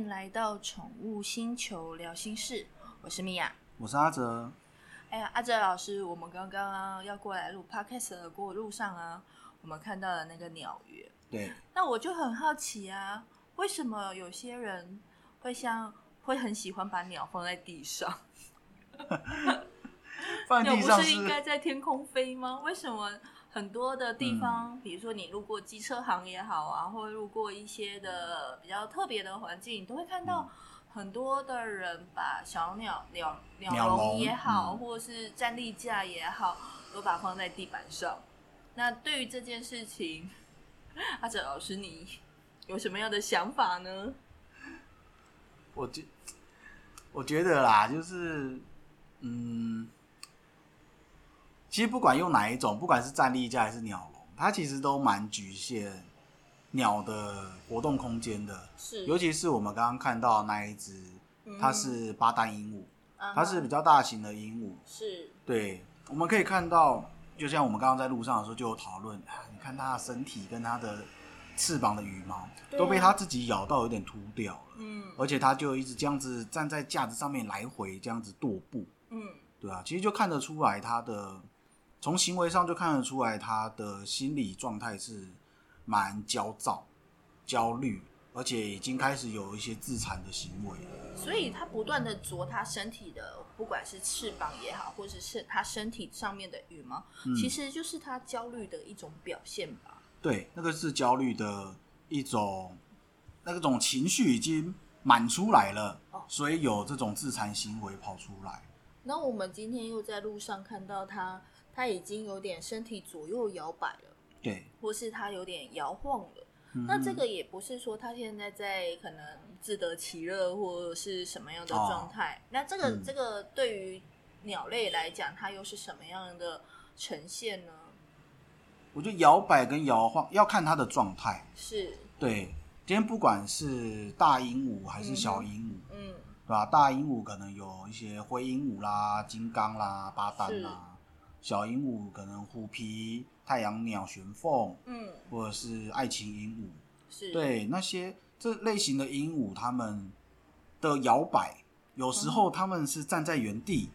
迎来到宠物星球聊心事，我是米娅。我是阿哲。哎呀，阿哲老师，我们刚刚要过来录 podcast 的过路上啊，我们看到了那个鸟园。对，那我就很好奇啊，为什么有些人会像会很喜欢把鸟放在地上？鸟 不放在地上是应该在天空飞吗？为什么很多的地方，比如说你路过机车行也好啊，或者路过一些的比较特别的环境，你都会看到很多的人把小鸟鸟鸟笼也好，嗯或者是站立架也好，都把它放在地板上。那对于这件事情，阿哲老师你有什么样的想法呢？我觉我觉得啦，就是嗯，其实不管用哪一种，不管是站立架还是鸟笼，它其实都蛮局限鸟的活动空间的。是尤其是我们刚刚看到那一只，它是巴丹鹦鹉，嗯它是比较大型的鹦鹉。是对，我们可以看到，就像我们刚刚在路上的时候就有讨论，啊你看它的身体跟它的翅膀的羽毛都被它自己咬到有点秃掉了，嗯而且它就一直这样子站在架子上面来回这样子踱步，嗯对啊，其实就看得出来它的从行为上就看得出来他的心理状态是蛮焦躁、焦虑，而且已经开始有一些自残的行为了。所以他不断的啄他身体的，不管是翅膀也好，或者是他身体上面的羽毛，嗯其实就是他焦虑的一种表现吧。对，那个是焦虑的一种，那种情绪已经满出来了，哦所以有这种自残行为跑出来。那我们今天又在路上看到它，它已经有点身体左右摇摆了，对，或是他有点摇晃了。嗯那这个也不是说他现在在可能自得其乐或者是什么样的状态。那这个、嗯这个对于鸟类来讲，它又是什么样的呈现呢？我觉得摇摆跟摇晃要看它的状态。是，对，今天不管是大鹦鹉还是小鹦鹉，嗯对吧？大鹦鹉可能有一些灰鹦鹉啦、金刚啦、巴丹啦，小鹦鹉可能虎皮、太阳鸟、玄凤，嗯，或者是爱情鹦鹉。是，对那些这类型的鹦鹉，它们的摇摆，有时候它们是站在原地，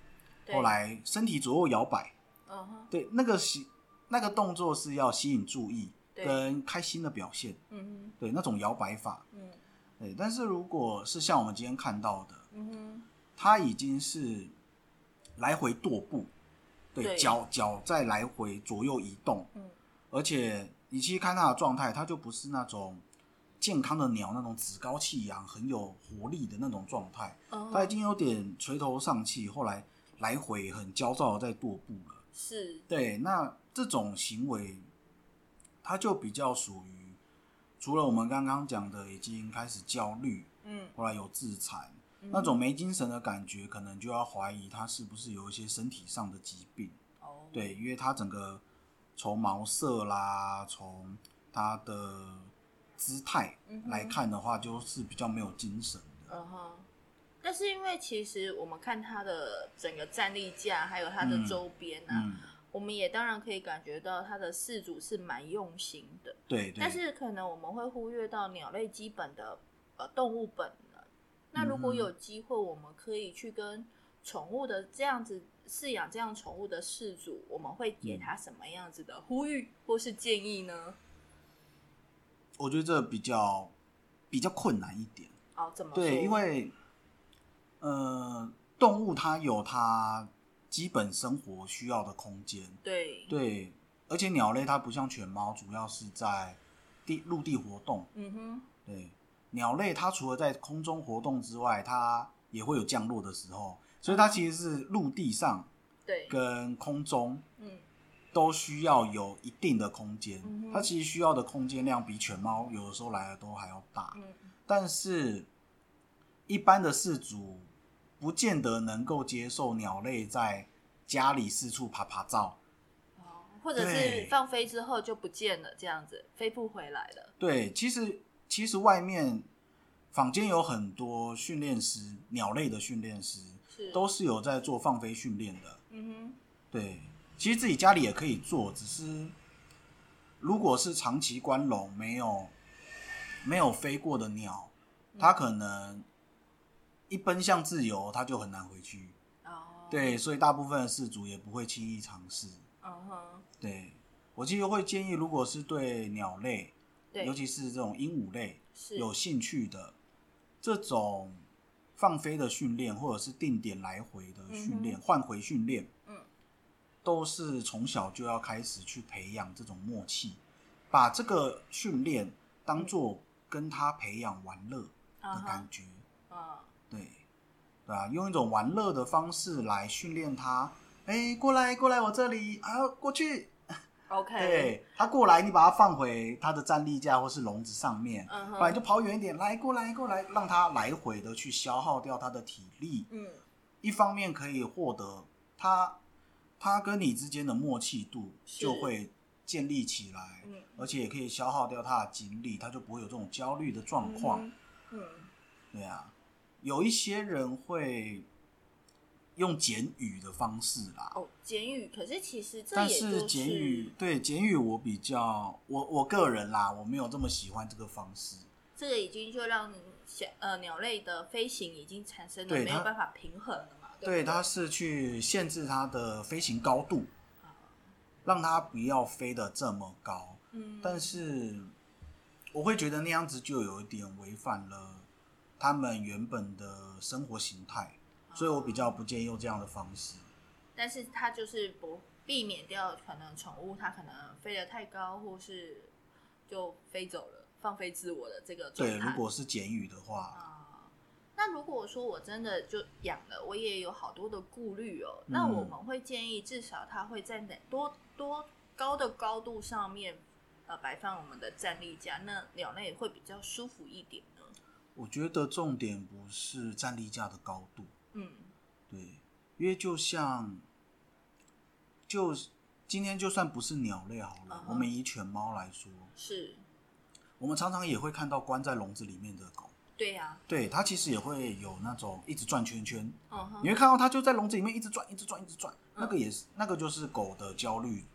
对。后来身体左右摇摆，嗯哼，对那个吸那个动作是要吸引注意对。跟开心的表现，嗯对那种摇摆法，嗯。对。但是如果是像我们今天看到的，嗯哼，它已经是来回踱步，对对脚脚在来回左右移动，嗯而且你其实看它的状态，它就不是那种健康的鸟那种趾高气扬、很有活力的那种状态，它已经有点垂头丧气，后来来回很焦躁的在踱步了。是，对，那这种行为，它就比较属于除了我们刚刚讲的已经开始焦虑，嗯后来有自残。嗯那种没精神的感觉，可能就要怀疑他是不是有一些身体上的疾病。哦，对，因为他整个从毛色啦，从他的姿态来看的话，就是比较没有精神的。嗯哼。但是因为其实我们看它的整个站立架，还有它的嗯周边啊，嗯，我们也当然可以感觉到它的饲主是蛮用心的。对对。但是可能我们会忽略到鸟类基本的呃动物本能。那如果有机会，我们可以去跟宠物的这样子饲养这样宠物的饲主，我们会给他什么样子的呼吁或是建议呢？我觉得这比较比较困难一点。哦，怎么说？对，因为呃，动物它有它基本生活需要的空间。对，对，而且鸟类它不像犬猫，主要是在地陆地活动。嗯哼，对，鸟类它除了在空中活动之外，它也会有降落的时候，所以它其实是陆地上对，跟空中嗯都需要有一定的空间。嗯它其实需要的空间量比犬猫有的时候来的都还要大，嗯，但是一般的饲主不见得能够接受鸟类在家里四处爬爬照。哦，或者是放飞之后就不见了，这样子飞不回来了。对，其实其实外面坊间有很多训练师，鸟类的训练师是，都是有在做放飞训练的。嗯对，其实自己家里也可以做，只是如果是长期关笼没有没有飞过的鸟，它可能一奔向自由，它就很难回去。哦，，对，所以大部分的事主也不会轻易尝试。嗯哼，对我其实会建议，如果是对鸟类，对，尤其是这种鹦鹉类有兴趣的，这种放飞的训练，或者是定点来回的训练、嗯换回训练，嗯，都是从小就要开始去培养这种默契，把这个训练当做跟他培养玩乐的感觉，嗯，对，对啊，用一种玩乐的方式来训练他。哎，过来，过来，我这里啊，过去。OK，，对他过来，你把它放回它的站立架或是笼子上面，嗯不然就，跑远一点，来过来过来，让它来回的去消耗掉它的体力。嗯，一方面可以获得它它跟你之间的默契度是。就会建立起来，嗯。而且也可以消耗掉它的精力，它就不会有这种焦虑的状况。嗯哼，嗯，对啊，有一些人会用简语的方式啦，哦，简语，可是其实这也就是简语对简语我比较我我个人啦，我没有这么喜欢这个方式。这个已经就让小呃鸟类的飞行已经产生了没有办法平衡了嘛？对对，对它是去限制它的飞行高度，啊让它不要飞得这么高。嗯，但是我会觉得那样子就有一点违反了他们原本的生活形态，所以我比较不建议用这样的方式。但是它就是不避免掉可能宠物它可能飞得太高，或是就飞走了，放飞自我的这个状对，如果是简语的话，啊，那如果说我真的就养了，我也有好多的顾虑哦。那嗯我们会建议至少它会在哪多多高的高度上面，呃，摆放我们的站立架，那鸟类会比较舒服一点呢。我觉得重点不是站立架的高度，嗯对，因为就像，就今天就算不是鸟类好了我们以犬猫来说，是，我们常常也会看到关在笼子里面的狗，对呀、对它其实也会有那种一直转圈圈，你会看到它就在笼子里面一直转，一直转，一直转，嗯。那个也是那个就是狗的焦虑，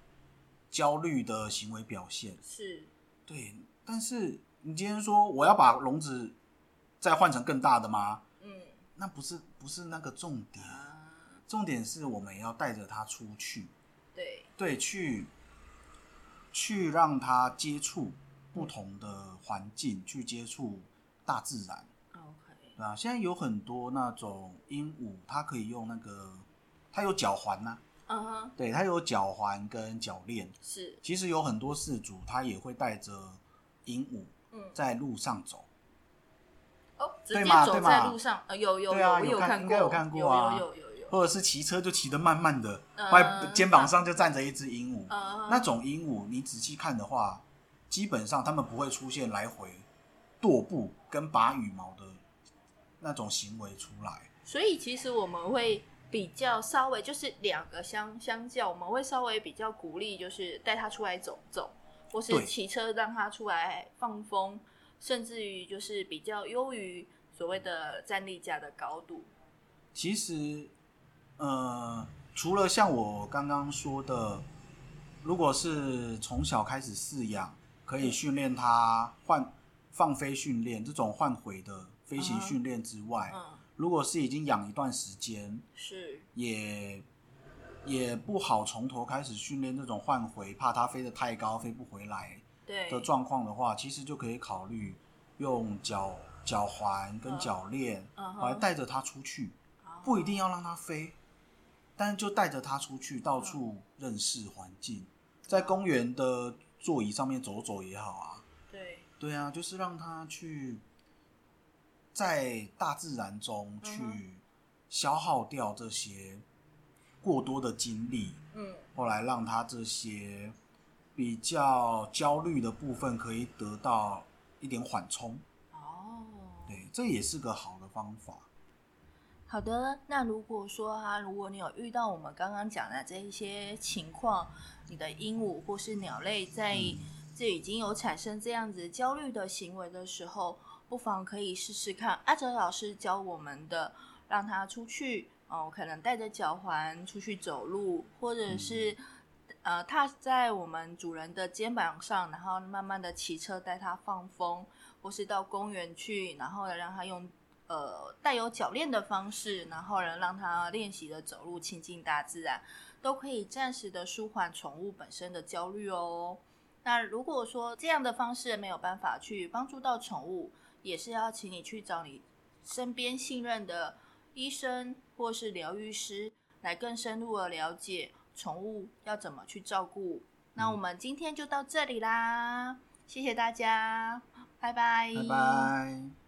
焦虑的行为表现。是，对，但是你今天说我要把笼子再换成更大的吗？嗯那不是不是那个重点，啊，重点是我们要带着它出去，对，对，去去让它接触不同的环境，去接触大自然。OK，对啊，现在有很多那种鹦鹉，它可以用那个，它有脚环呐、嗯哼，对，它有脚环跟脚链。是，其实有很多事主，他也会带着鹦鹉嗯，在路上走。哦，直接走在路上，呃，有有对啊我有看看过，应该有看过啊有有有有有，或者是骑车就骑得慢慢的，嗯外肩膀上就站着一只鹦鹉。嗯，那种鹦鹉，你仔细看的话，基本上它们不会出现来回踱步跟拔羽毛的那种行为出来。所以其实我们会比较稍微就是两个相相较，我们会稍微比较鼓励，就是带它出来走走，或是骑车让它出来放风，甚至于就是比较优于所谓的站立架的高度。其实，呃，除了像我刚刚说的，如果是从小开始饲养，可以训练它换放飞训练这种换回的飞行训练之外，嗯，如果是已经养一段时间，是，也也不好从头开始训练这种换回，怕它飞得太高飞不回来对，的状况的话，其实就可以考虑用脚脚环跟脚链嗯哼。来带着它出去。哦。不一定要让它飞，但就带着它出去，到处认识环境，在公园的座椅上面走走也好啊。对，对啊，就是让它去在大自然中嗯去消耗掉这些过多的精力，嗯，后来让它这些比较焦虑的部分可以得到一点缓冲。哦，对，这也是个好的方法。好的，那如果说啊，如果你有遇到我们刚刚讲的这一些情况，你的鹦鹉或是鸟类在这已经有产生这样子焦虑的行为的时候，不妨可以试试看阿哲老师教我们的，让它出去哦，可能带着脚环出去走路，或者是呃踏在我们主人的肩膀上，然后慢慢的骑车带它放风，或是到公园去，然后呢让它用呃带有脚链的方式，然后呢让它练习的走路亲近大自然，都可以暂时的舒缓宠物本身的焦虑哦。那如果说这样的方式没有办法去帮助到宠物，也是要请你去找你身边信任的医生或是疗愈师，来更深入的了解宠物要怎么去照顾。那我们今天就到这里啦，谢谢大家，拜拜，拜拜。